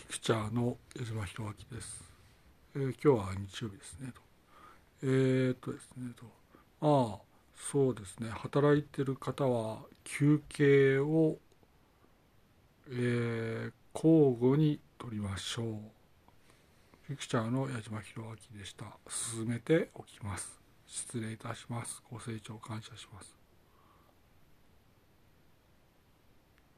ピクチャーの江島弘明です、えー、今日は日曜日ですねと。えー、っとですねと。ああそうですね。働いてる方は休憩を、えー、交互に取りましょう。ピクチャーの矢島弘明でした。進めておきます。失礼いたします。ご清聴感謝します。